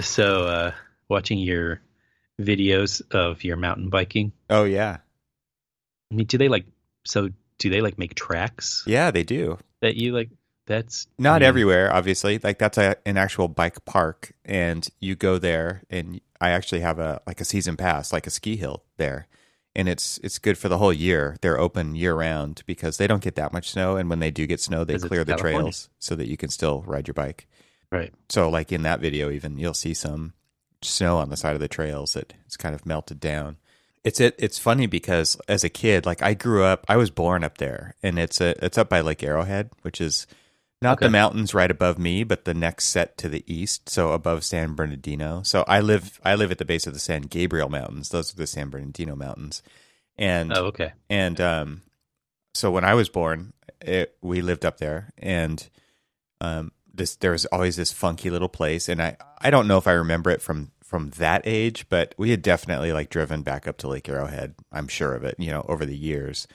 So, uh, watching your videos of your mountain biking. Oh yeah, I mean, do they like? So, do they like make tracks yeah, they do. that you like? That's Not I mean, everywhere, obviously. Like that's a, an actual bike park, and you go there, and I actually have a like a season pass, like a ski hill there, and it's it's good for the whole year. They're open year round because they don't get that much snow, and when they do get snow, they clear the California. trails so that you can still ride your bike. Right. So, like in that video, even you'll see some snow on the side of the trails that it's kind of melted down. It's it. It's funny because as a kid, like I grew up, I was born up there, and it's a it's up by Lake Arrowhead, which is not the mountains right above me, but the next set to the east, so above San Bernardino. So I live I live at the base of the San Gabriel Mountains. Those are the San Bernardino Mountains, and Oh, okay. and um, so when I was born, it, we lived up there, and um, this there was always this funky little place, and I I don't know if I remember it from from that age, but we had definitely like driven back up to Lake Arrowhead. I'm sure of it, you know, over the years,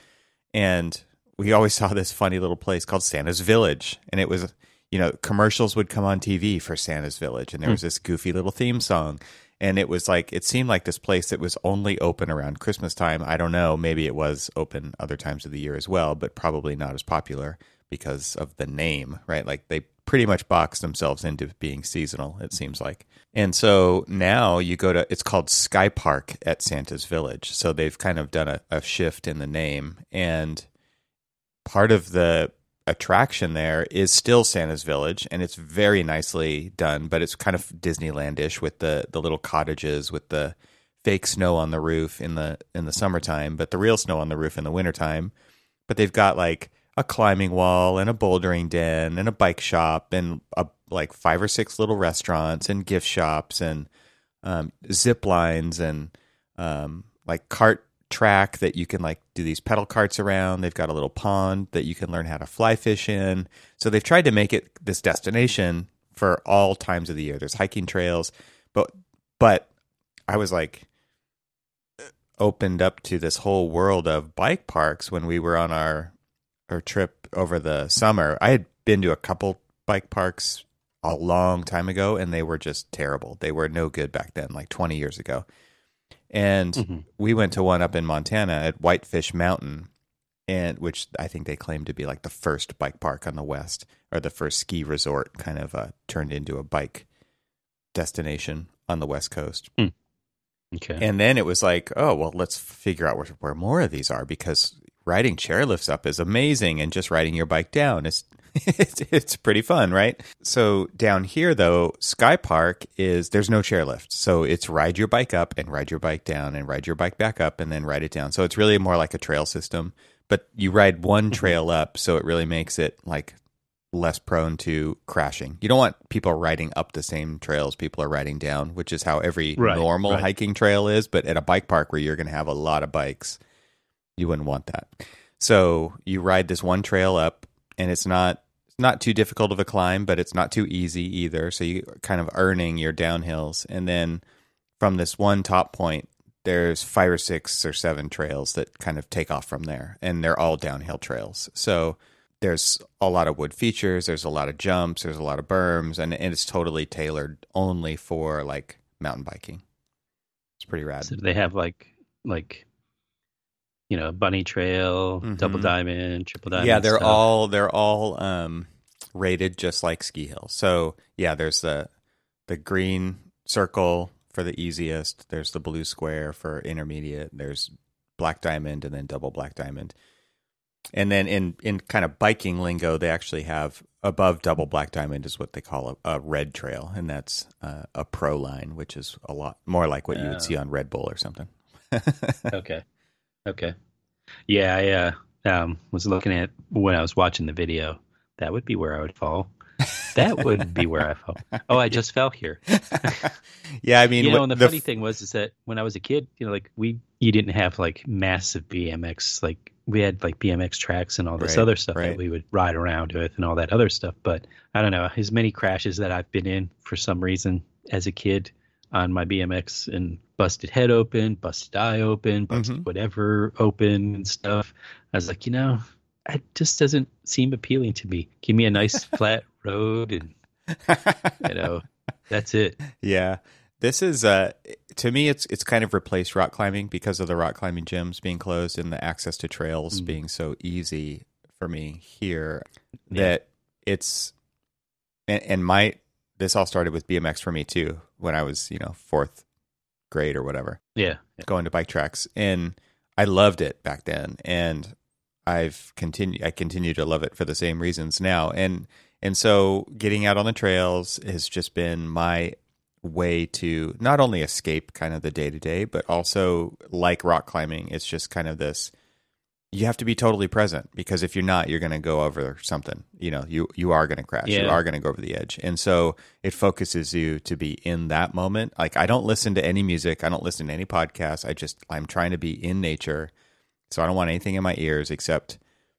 and we always saw this funny little place called Santa's Village, and it was you know commercials would come on TV for Santa's Village, and there hmm. was this goofy little theme song. And it was like it seemed like this place that was only open around Christmas time. I don't know, maybe it was open other times of the year as well, but probably not as popular because of the name, right? Like they pretty much boxed themselves into being seasonal, it seems like. And so now you go to it's called Sky Park at Santa's Village. So they've kind of done a, a shift in the name and part of the attraction there is still Santa's Village, and it's very nicely done, but it's kind of Disneylandish with the the little cottages with the fake snow on the roof in the in the summertime, but the real snow on the roof in the wintertime. But they've got like a climbing wall and a bouldering den and a bike shop and a, like five or six little restaurants and gift shops and um, zip lines and um, like cart track that you can like do these pedal carts around. They've got a little pond that you can learn how to fly fish in. So they've tried to make it this destination for all times of the year. There's hiking trails, but but I was like opened up to this whole world of bike parks when we were on our our trip over the summer. I had been to a couple bike parks a long time ago and they were just terrible. They were no good back then, like 20 years ago. And Mhm. we went to one up in Montana at Whitefish Mountain, and which I think they claim to be like the first bike park on the west, or the first ski resort, kind of uh, turned into a bike destination on the west coast. Okay. And then it was like, oh well, let's figure out where, where more of these are because riding chairlifts up is amazing, and just riding your bike down is it's, it's pretty fun, right? So down here though, Sky Park is there's no chairlift, so it's ride your bike up and ride your bike down and ride your bike back up and then ride it down. So it's really more like a trail system, but you ride one mm-hmm. trail up, so it really makes it like less prone to crashing. You don't want people riding up the same trails people are riding down, which is how every Right, normal right. hiking trail is. But at a bike park where you're going to have a lot of bikes, you wouldn't want that. So you ride this one trail up, and it's not it's not too difficult of a climb, but it's not too easy either. So you kind of earning your downhills, and then from this one top point, there's five or six or seven trails that kind of take off from there, and they're all downhill trails. So there's a lot of wood features, there's a lot of jumps, there's a lot of berms, and, and it's totally tailored only for like mountain biking. It's pretty rad. So they have like like you know bunny trail, double Mhm. diamond, triple diamond. yeah, they're stuff. all they're all um, rated just like ski hill. So yeah, there's the the green circle for the easiest. There's the blue square for intermediate. There's black diamond and then double black diamond. And then in in kind of biking lingo, they actually have above double black diamond is what they call a, a red trail, and that's uh, a pro line, which is a lot more like what you Oh. would see on Red Bull or something. okay, okay. Yeah, I uh, um, was looking at when I was watching the video. That would be where I would fall. That would be where I fall. Oh, I just fell here. yeah, I mean, you know, and the, the funny thing was is that when I was a kid, you know, like we you didn't have like massive BMX like we had like BMX tracks and all this Right, other stuff right. that we would ride around with and all that other stuff. But I don't know, as many crashes that I've been in for some reason as a kid on my BMX and busted head open, busted eye open, busted Mhm. whatever open and stuff. I was like, you know, it just doesn't seem appealing to me. Give me a nice flat road and you know That's it. Yeah. This is uh to me it's it's kind of replaced rock climbing because of the rock climbing gyms being closed and the access to trails Mm. being so easy for me here Yeah. that it's and, and my this all started with BMX for me too when I was, you know, 4th grade or whatever Yeah. yeah. going to bike tracks and I loved it back then and I've continued I continue to love it for the same reasons now and and so getting out on the trails has just been my way to not only escape kind of the day to day but also like rock climbing it's just kind of this you have to be totally present because if you're not you're going to go over something. You know you you are going to crash. You are going to go over the edge. And so it focuses you to be in that moment. Like i don't listen to any music. I don't listen to any podcasts i just i'm trying to be in nature. So i don't want anything in my ears except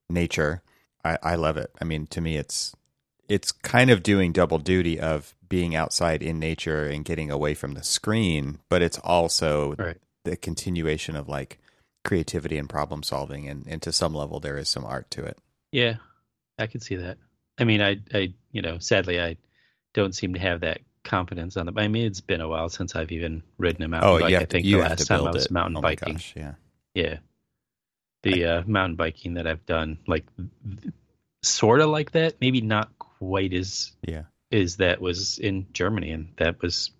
nature. I i love it. I mean to me it's it's kind of doing double duty of being outside in nature and getting away from the screen but it's also Right. the continuation of like creativity and problem solving and, and to some level there is some art to it Yeah. I can see that. I mean, I, I, you know, sadly, I don't seem to have that confidence on the. I mean, it's been a while since I've even ridden a mountain oh bike. you I have to, think you the have last to time build I was it mountain oh my biking. gosh, yeah Yeah. The uh, mountain biking that I've done, like, sort of like that, maybe not quite as yeah is that was in Germany, and that was,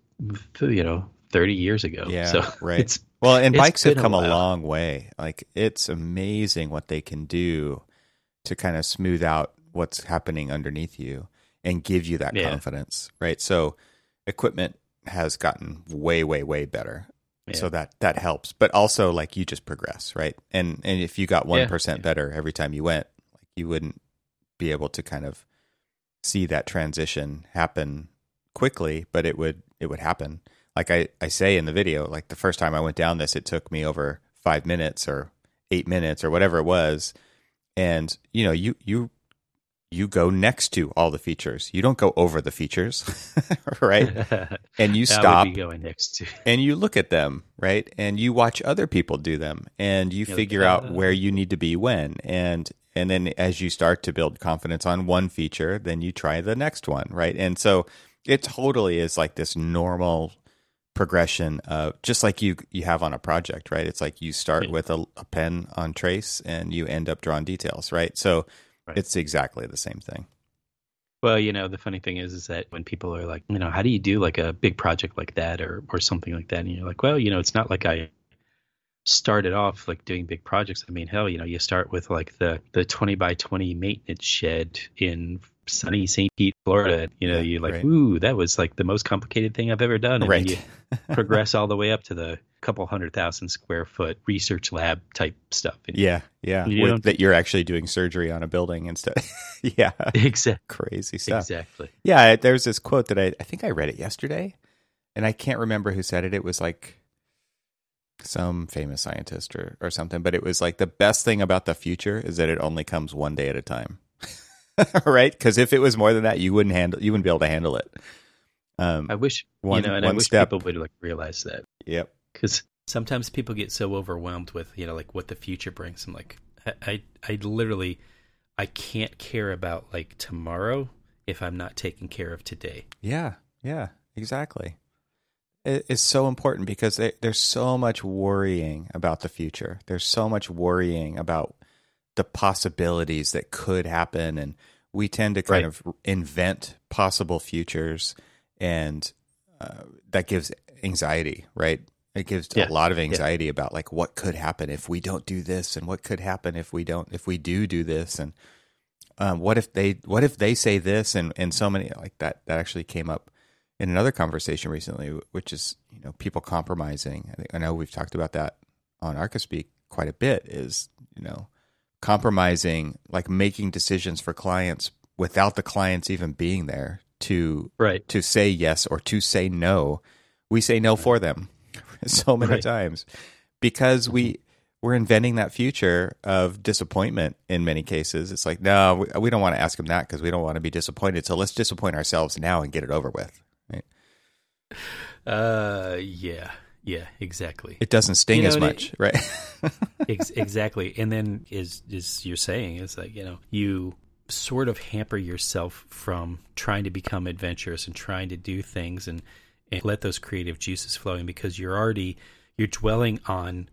you know, thirty years ago. Yeah, so right. It's Well, and It's bikes have been a come a, long way. Like it's amazing what they can do to kind of smooth out what's happening underneath you and give you that Yeah. confidence, right? So equipment has gotten way way way better. Yeah. So that that helps. But also like you just progress, right? And and if you got 1% Yeah. better every time you went, like you wouldn't be able to kind of see that transition happen quickly, but it would it would happen. Like I, I say in the video, like the first time I went down this, it took me over five minutes or eight minutes or whatever it was. And you know, you you you go next to all the features. You don't go over the features, right? And you stop going next to. and you look at them, right? And you watch other people do them and you figure out where you need to be when. And and then as you start to build confidence on one feature, then you try the next one, right? And so it totally is like this normal progression of just like you you have on a project, right? It's like you start with a, a pen on trace and you end up drawing details, right? So Right. it's exactly the same thing. Well, you know, the funny thing is, is that when people are like, you know, how do you do like a big project like that or or something like that, and you're like, well, you know, it's not like I started off like doing big projects. I mean, hell, you know, you start with like the the 20 by 20 maintenance shed in sunny St. Pete, Florida. You know, Yeah, you're like, right. ooh, that was like the most complicated thing I've ever done. And then right. you progress all the way up to the couple hundred thousand square foot research lab type stuff. And yeah, yeah. You With- that you're actually doing surgery on a building instead. yeah. exactly. Crazy stuff. Exactly. Yeah, there's this quote that I I think I read it yesterday, and I can't remember who said it. It was like some famous scientist or, or something, but it was like the best thing about the future is that it only comes one day at a time. right? Because if it was more than that, you wouldn't handle you wouldn't be able to handle it. Um, I wish One- you know, and I wish step. people would like realize that. yep. because sometimes people get so overwhelmed with you know like what the future brings. I'm like, I, I, I literally, I can't care about like tomorrow if I'm not taking care of today. Yeah, yeah, exactly. It, it's so important because there, there's so much worrying about the future. There's so much worrying about the possibilities that could happen, and we tend to kind Right. of invent possible futures, and uh, that gives anxiety, right? It gives Yeah, a lot of anxiety about like what could happen if we don't do this, and what could happen if we don't, if we do do this, and um, what if they what if they say this? And and so many like that that actually came up in another conversation recently which is you know people compromising. I, think, I know we've talked about that on Archispeak quite a bit is you know compromising like making decisions for clients without the clients even being there to Right. to say yes or to say no we say no for them so many Right. times because we we're inventing that future of disappointment in many cases it's like no we, we don't want to ask them that because we don't want to be disappointed so let's disappoint ourselves now and get it over with right? Uh, yeah, yeah, exactly, it doesn't sting You know, as and it- much right? Ex- exactly. And then is is you're saying is like you know you sort of hamper yourself from trying to become adventurous and trying to do things and, and let those creative juices flowing because you're already you're dwelling on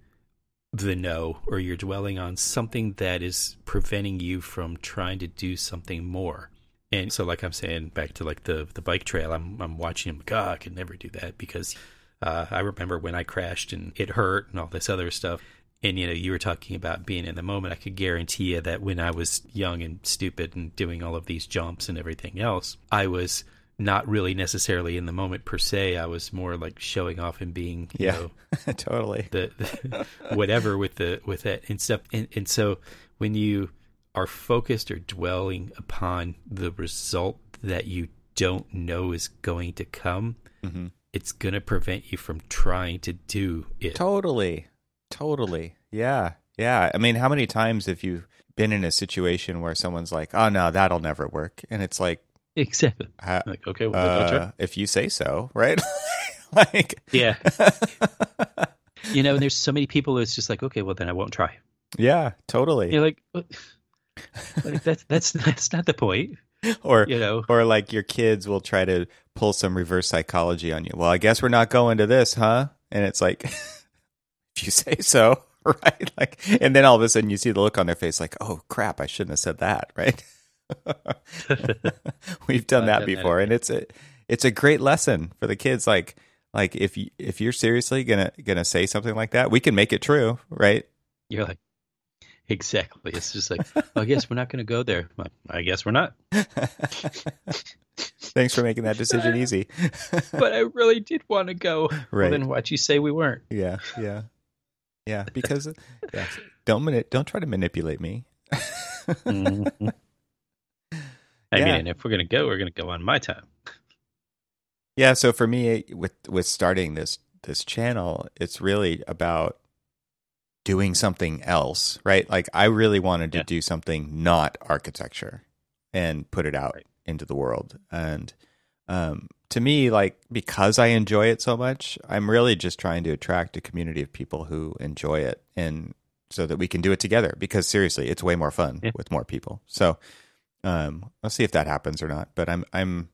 the no or you're dwelling on something that is preventing you from trying to do something more. And so like i'm saying back to like the the bike trail i'm i'm watching him god i could never do that because uh, i remember when i crashed and it hurt and all this other stuff and you know you were talking about being in the moment i could guarantee you that when i was young and stupid and doing all of these jumps and everything else i was not really necessarily in the moment per se i was more like showing off and being you Yeah. know totally. the, the whatever with the with that and stuff and, and so when you are focused or dwelling upon the result that you don't know is going to come hmm it's going to prevent you from trying to do it Totally. Totally. Yeah. Yeah. I mean, how many times have you been in a situation where someone's like, "Oh no, that'll never work," and it's like, exactly ha- like okay well, then don't try. uh, if you say so, right? like, yeah you know and there's so many people it's just like okay well then i won't try yeah, totally. you're like, like that's that's that's not the point or you know or like your kids will try to pull some reverse psychology on you. Well, I guess we're not going to this, huh? And it's like, if you say so, right? Like, and then all of a sudden you see the look on their face, like, oh crap, I shouldn't have said that, right? We've done that before, and it's a it's a great lesson for the kids. Like, like if you if you're seriously gonna gonna say something like that, we can make it true, right? You're like, exactly. It's just like, I guess we're not going to go there. Like, I guess we're not. Thanks for making that decision easy. But I really did want to go. Well, Right. then why'd you say we weren't? Yeah, yeah, yeah. Because yeah, don't mani- don't try to manipulate me. Mhm. I Yeah. mean, if we're going to go, we're going to go on my time. Yeah, so for me with with starting this this channel, it's really about doing something else, right? Like I really wanted to Yeah. do something not architecture and put it out Right. Into the world. And um to me like because I enjoy it so much, I'm really just trying to attract a community of people who enjoy it and so that we can do it together because seriously, it's way more fun Yeah. with more people. So um I'll see if that happens or not, but I'm I'm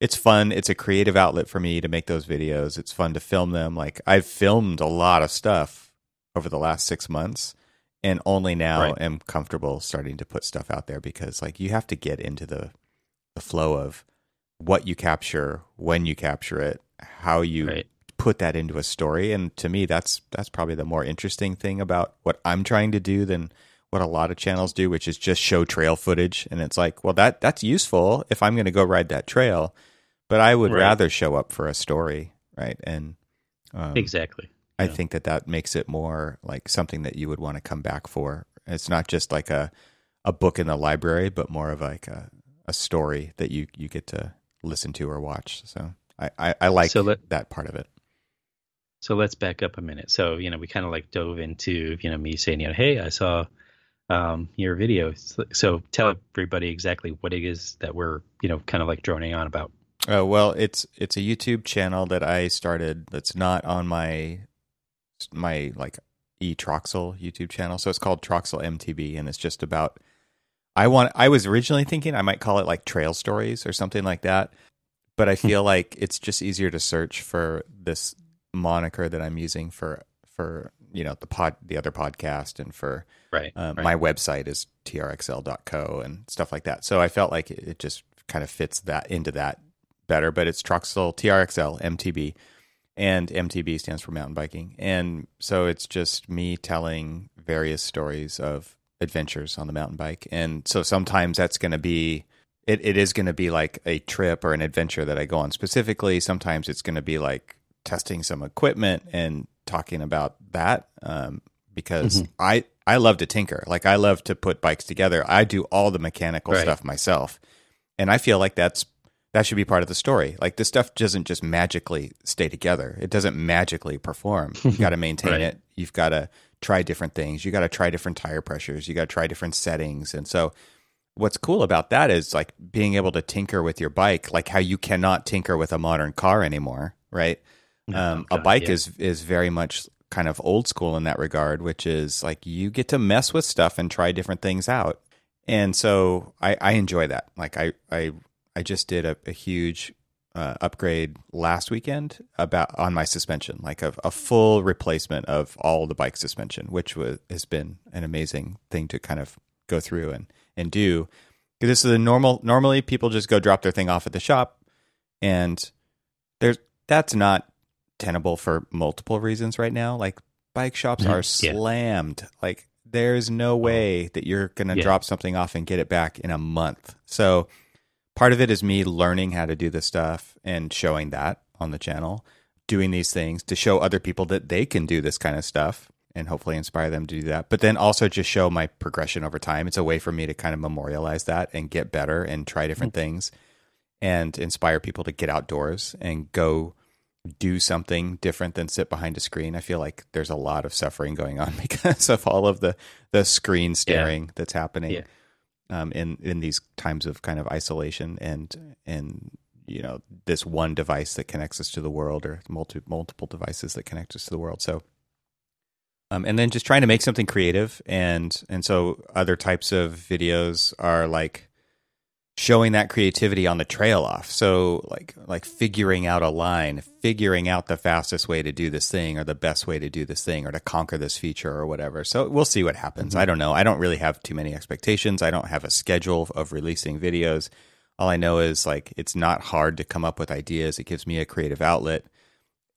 it's fun. It's a creative outlet for me to make those videos. It's fun to film them. Like I've filmed a lot of stuff over the last six months, and only now Right. am comfortable starting to put stuff out there because like you have to get into the the flow of what you capture, when you capture it, how you Right. put that into a story. And to me, that's that's probably the more interesting thing about what I'm trying to do than what a lot of channels do, which is just show trail footage. And it's like, well, that that's useful if I'm going to go ride that trail, but I would Right. rather show up for a story, right? And um, Exactly. I Yeah. think that that makes it more like something that you would want to come back for. It's not just like a a book in the library, but more of like a, a story that you you get to listen to or watch. So I I, I like So let- that part of it. So let's back up a minute. So, you know, we kind of like dove into, you know, me saying, you know, hey, I saw um, your video. So, so tell everybody exactly what it is that we're, you know, kind of like droning on about. Oh well, it's it's a YouTube channel that I started. That's not on my my like e Troxel YouTube channel. So it's called Troxel MTB, and it's just about. I want. I was originally thinking I might call it like trail stories or something like that, but I feel like it's just easier to search for this moniker that I'm using for for you know the pod the other podcast and for Right. um, right. My website is trxl.co and stuff like that. So I felt like it, it just kind of fits that into that better. But it's Troxel TRXL MTB, and MTB stands for mountain biking. And so it's just me telling various stories of adventures on the mountain bike. And so sometimes that's going to be. It, it is going to be like a trip or an adventure that I go on specifically. Sometimes it's going to be like testing some equipment and talking about that um, because Mhm. I I love to tinker. Like I love to put bikes together. I do all the mechanical Right. stuff myself, and I feel like that's that should be part of the story. Like this stuff doesn't just magically stay together. It doesn't magically perform. You got to maintain Right. it. You've got to try different things. You got to try different tire pressures. You got to try different settings. And so what's cool about that is like being able to tinker with your bike, like how you cannot tinker with a modern car anymore, right? Um, a bike yeah. is is very much kind of old school in that regard, which is like you get to mess with stuff and try different things out. and so I, I enjoy that. Like I I I just did a, a huge uh, upgrade last weekend about on my suspension, like a, a, full replacement of all the bike suspension, which was has been an amazing thing to kind of go through and and do. Because this is a normal. Normally, people just go drop their thing off at the shop, and there's that's not tenable for multiple reasons right now. Like bike shops mm-hmm. are slammed. Yeah. Like there's no way that you're going to yeah. drop something off and get it back in a month. So part of it is me learning how to do this stuff and showing that on the channel, doing these things to show other people that they can do this kind of stuff and hopefully inspire them to do that. But then also just show my progression over time. It's a way for me to kind of memorialize that and get better and try different mm-hmm. things and inspire people to get outdoors and go do something different than sit behind a screen. I feel like there's a lot of suffering going on because of all of the the screen staring yeah. that's happening yeah. Um, in in these times of kind of isolation and and you know this one device that connects us to the world or multi, multiple devices that connect us to the world. So. Um, and then just trying to make something creative and and so other types of videos are like showing that creativity on the trail off. So like like figuring out a line, figuring out the fastest way to do this thing or the best way to do this thing or to conquer this feature or whatever. So we'll see what happens. Mm-hmm. I don't know. I don't really have too many expectations. I don't have a schedule of releasing videos. All I know is like it's not hard to come up with ideas. It gives me a creative outlet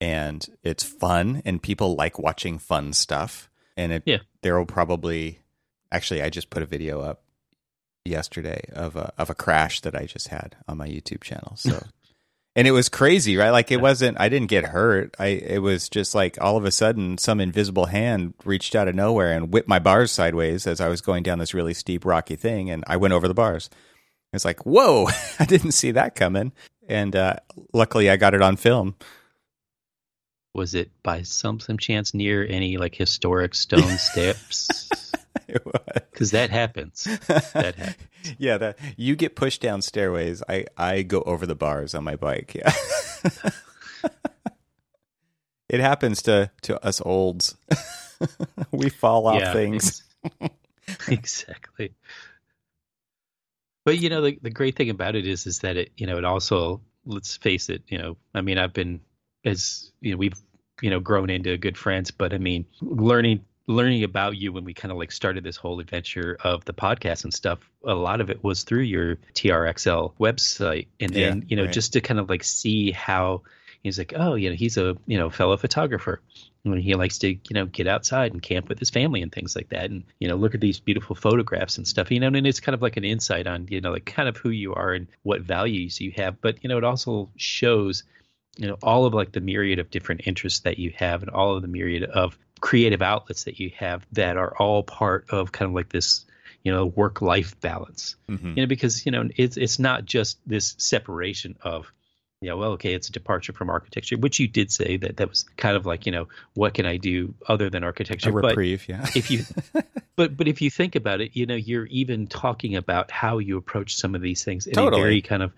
and it's fun and people like watching fun stuff. And it, yeah. there will probably actually I just put a video up yesterday of a of a crash that I just had on my YouTube channel. So and it was crazy, right? Like it wasn't I didn't get hurt. I it was just like all of a sudden some invisible hand reached out of nowhere and whipped my bars sideways as I was going down this really steep rocky thing and I went over the bars. It's like, "Whoa, I didn't see that coming." And uh, luckily I got it on film. Was it by some some chance near any like historic stone steps? because that happens. That happens. yeah, that you get pushed down stairways. I I go over the bars on my bike. Yeah, it happens to to us olds. we fall off yeah, things. exactly. But you know the the great thing about it is is that it you know it also let's face it you know I mean I've been as you know we've you know grown into good friends but I mean learning learning about you when we kind of like started this whole adventure of the podcast and stuff a lot of it was through your trxl website. And then yeah, you know right. just to kind of like see how he's like oh you know he's a you know fellow photographer. And he likes to you know get outside and camp with his family and things like that. And you know look at these beautiful photographs and stuff you know and it's kind of like an insight on you know like kind of who you are and what values you have. But you know it also shows you know all of like the myriad of different interests that you have and all of the myriad of creative outlets that you have that are all part of kind of like this you know work life balance mm-hmm. you know because you know it's it's not just this separation of you know well okay it's a departure from architecture which you did say that that was kind of like you know what can i do other than architecture a reprieve but yeah if you but but if you think about it you know you're even talking about how you approach some of these things in totally. a very kind of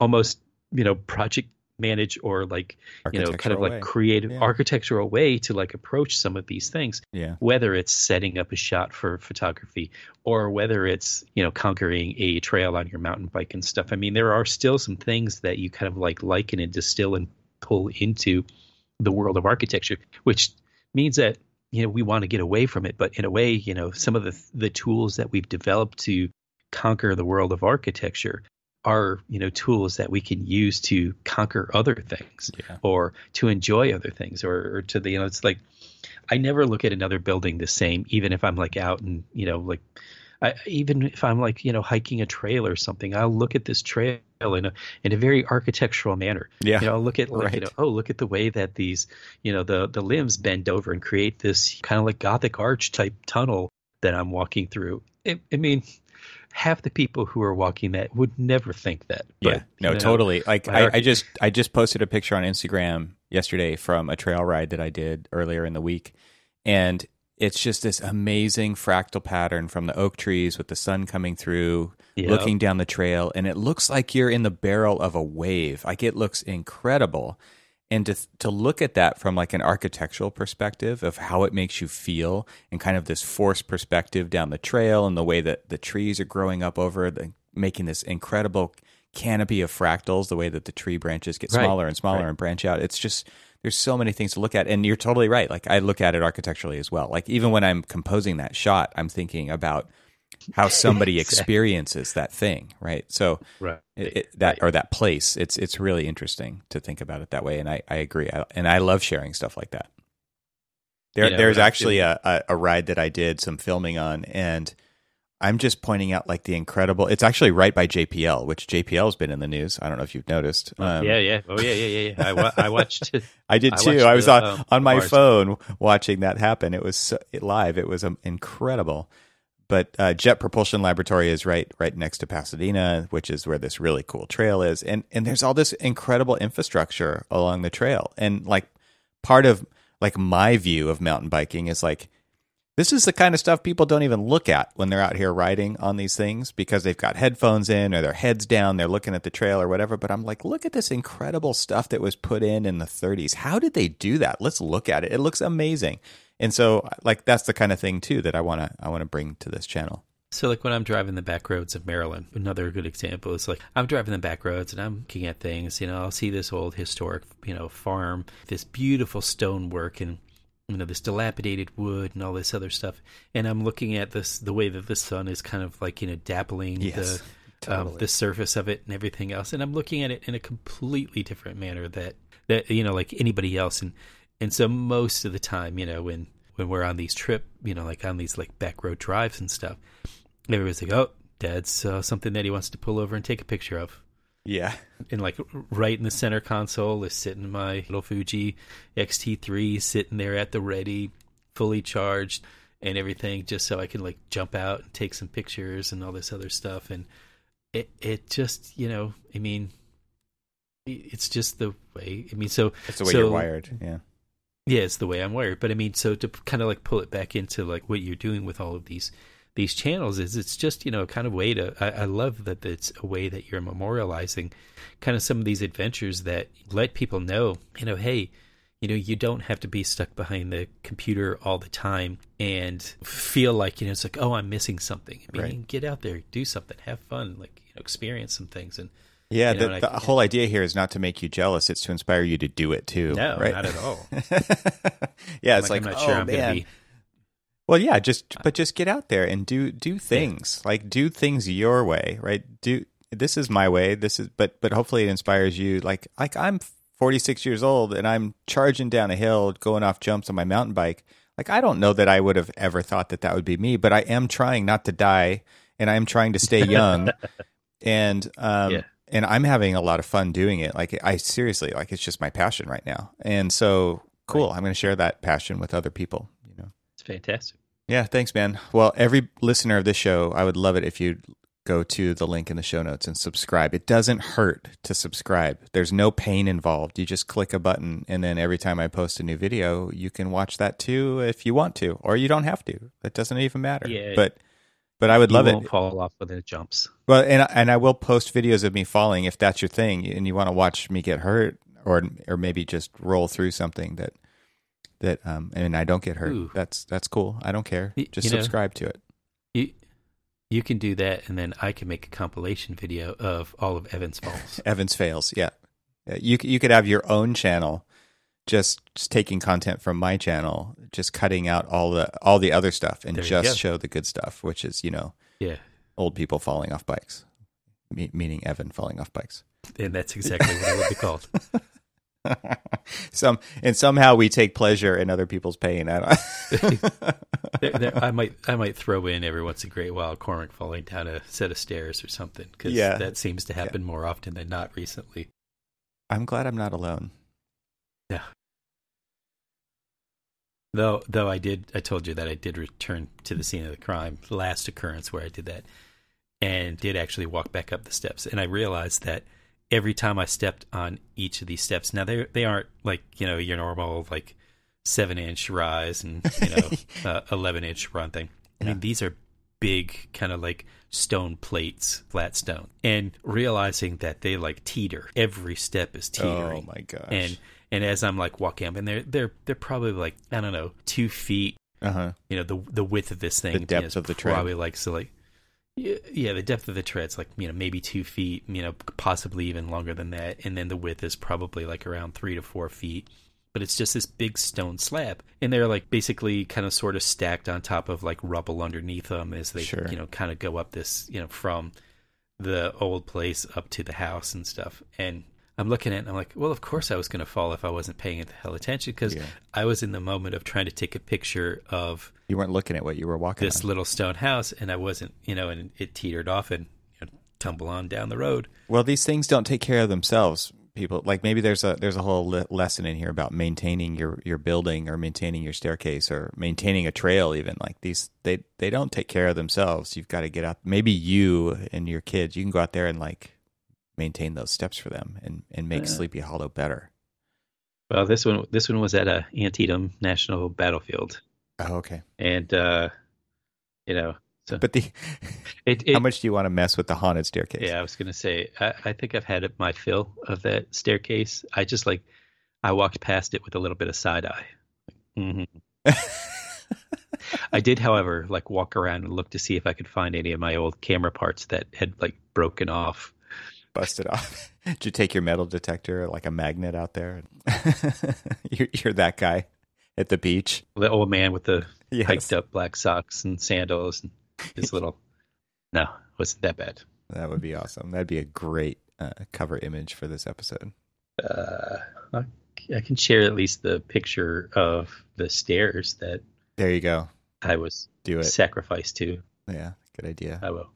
almost you know project manage or like you know kind of like way. creative yeah. architectural way to like approach some of these things yeah whether it's setting up a shot for photography or whether it's you know conquering a trail on your mountain bike and stuff i mean there are still some things that you kind of like liken and distill and pull into the world of architecture which means that you know we want to get away from it but in a way you know some of the the tools that we've developed to conquer the world of architecture are you know tools that we can use to conquer other things yeah. or to enjoy other things or, or to the you know it's like i never look at another building the same even if i'm like out and you know like I, even if i'm like you know hiking a trail or something i'll look at this trail in a in a very architectural manner yeah you know i'll look at like right. you know oh look at the way that these you know the the limbs bend over and create this kind of like gothic arch type tunnel that i'm walking through it, i mean half the people who are walking that would never think that. But, yeah, no, know, totally. Like I, I, just I just posted a picture on Instagram yesterday from a trail ride that I did earlier in the week, and it's just this amazing fractal pattern from the oak trees with the sun coming through, yep. looking down the trail, and it looks like you're in the barrel of a wave. Like it looks incredible. And to to look at that from like an architectural perspective of how it makes you feel and kind of this forced perspective down the trail and the way that the trees are growing up over the making this incredible canopy of fractals the way that the tree branches get Right. smaller and smaller Right. and branch out it's just there's so many things to look at and you're totally right like i look at it architecturally as well like even when i'm composing that shot i'm thinking about how somebody Exactly. experiences that thing right so Right. it, it, that or that place it's it's really interesting to think about it that way and i, I agree I, and i love sharing stuff like that there, there's actually a, a, a ride that i did some filming on and i'm just pointing out like the incredible it's actually right by jpl which jpl has been in the news i don't know if you've noticed Um, yeah, yeah. Oh, yeah, yeah, yeah. yeah. I, wa- I watched. I did I too. watched I was on, um, on my bars. phone watching that happen. It was so, it, live. It was um, incredible. But uh, Jet Propulsion Laboratory is right right next to Pasadena, which is where this really cool trail is. And and there's all this incredible infrastructure along the trail. And like part of like my view of mountain biking is like this is the kind of stuff people don't even look at when they're out here riding on these things because they've got headphones in or their heads down, they're looking at the trail or whatever. But I'm like, look at this incredible stuff that was put in in the 30s. How did they do that? Let's look at it. It looks amazing. And so, like, that's the kind of thing too that I want to I want to bring to this channel. So, like when I'm driving the back roads of Maryland, another good example is like I'm driving the back roads and I'm looking at things. You know, I'll see this old historic, you know, farm, this beautiful stonework, and you know this dilapidated wood and all this other stuff. And I'm looking at this the way that the sun is kind of like you know dappling Yes, the um, the surface of it and everything else. And I'm looking at it in a completely different manner that that you know like anybody else. And and so most of the time, you know, when when we're on these trip, you know, like on these like back road drives and stuff, everybody's like, "Oh, Dad's uh, something that he wants to pull over and take a picture of." Yeah. And like right in the center console is sitting my little Fuji XT3 sitting there at the ready, fully charged and everything, just so I can like jump out and take some pictures and all this other stuff. And it it just you know, I mean, it's just the way. I mean, so That's the way so- you're wired. Yeah. Yeah, it's the way I'm wired. But I mean, so to kind of like pull it back into like what you're doing with all of these these channels is it's just you know kind of way to. I, I love that it's a way that you're memorializing kind of some of these adventures that let people know, you know, hey, you know, you don't have to be stuck behind the computer all the time and feel like you know it's like oh I'm missing something. I mean, Right. get out there, do something, have fun, like you know, experience some things and. Yeah, You know, the, the whole idea here is not to make you jealous; it's to inspire you to do it too. No, right? not at all. yeah, it's like, like, I'm not sure oh, I'm man. be Well, yeah, just but just get out there and do do things like do things your way, right? Do this is my way. This is but but hopefully it inspires you. Like like I'm 46 years old and I'm charging down a hill, going off jumps on my mountain bike. Like I don't know that I would have ever thought that that would be me, but I am trying not to die and I am trying to stay young. and um Yeah. And I'm having a lot of fun doing it. Like I seriously like it's just my passion right now. And so cool. I'm going to share that passion with other people, you know. it's fantastic. Yeah, thanks, man. Well, every listener of this show, I would love it if you go to the link in the show notes and subscribe. It doesn't hurt to subscribe. There's no pain involved. You just click a button, and then every time I post a new video, you can watch that too if you want to, or you don't have to. That doesn't even matter. Yeah. but but I would love it. fall off when it jumps. Well, and and I will post videos of me falling if that's your thing, and you want to watch me get hurt, or or maybe just roll through something that that um and I don't get hurt. Ooh. That's that's cool. I don't care. Just you know- subscribe to it. You you can do that, and then I can make a compilation video of all of Evans Falls. Evans fails. Yeah, Uh, you you could have your own channel, just, just taking content from my channel, just cutting out all the all the other stuff, and There just show the good stuff, which is you know yeah, old people falling off bikes, me- meaning Evan falling off bikes. and that's exactly what it would be called. Some and somehow we take pleasure in other people's pain. I don't. There, there, I might I might throw in every once in a great while Cormac falling down a set of stairs or something because Yeah. that seems to happen more often than not recently. I'm glad I'm not alone. Yeah. Though though I did I told you that I did return to the scene of the crime, last occurrence where I did that, and did actually walk back up the steps, and I realized that every time I stepped on each of these steps, now they they aren't like you know your normal like seven inch rise and you know uh, eleven inch run thing. I Yeah. mean these are big kind of like stone plates, flat stone, and realizing that they like teeter. Every step is teetering Oh my gosh! and And as I'm like walking up, and they're they're they're probably like I don't know two feet. Uh huh. You know the the width of this thing. The you know, depth is of the tread. probably like so like. Yeah, yeah, the depth of the tread's like you know maybe two feet, you know possibly even longer than that, and then the width is probably like around three to four feet. But it's just this big stone slab, and they're like basically kind of sort of stacked on top of like rubble underneath them as they Sure. you know kind of go up this you know from the old place up to the house and stuff. And I'm looking at it and I'm like, well, of course I was going to fall if I wasn't paying it the hell attention because Yeah. I was in the moment of trying to take a picture of You weren't looking at what you were walking this on. little stone house and I wasn't, you know, and it teetered off and you know, tumble on down the road. Well, these things don't take care of themselves. People like maybe there's a there's a whole le- lesson in here about maintaining your your building or maintaining your staircase or maintaining a trail. Even like these, they they don't take care of themselves. You've got to get out. Maybe you and your kids, you can go out there and like maintain those steps for them and and make Yeah. Sleepy Hollow better. Well, this one, this one was at a Antietam National Battlefield, Oh, okay. and uh, you know, so But the it, it how much do you want to mess with the haunted staircase? Yeah, I was gonna say. I, I think I've had my fill of that staircase. I just like, I walked past it with a little bit of side eye. hmm I did, however, like walk around and look to see if I could find any of my old camera parts that had like broken off. Busted off. Did you take your metal detector like a magnet out there? you're, you're that guy at the beach. The old man with the Yes. hiked up black socks and sandals and his little. No, it wasn't that bad. That would be awesome. That'd be a great uh, cover image for this episode. Uh, I I can share at least the picture of the stairs that There you go. I was Do it. sacrificed to. Yeah, good idea. I will.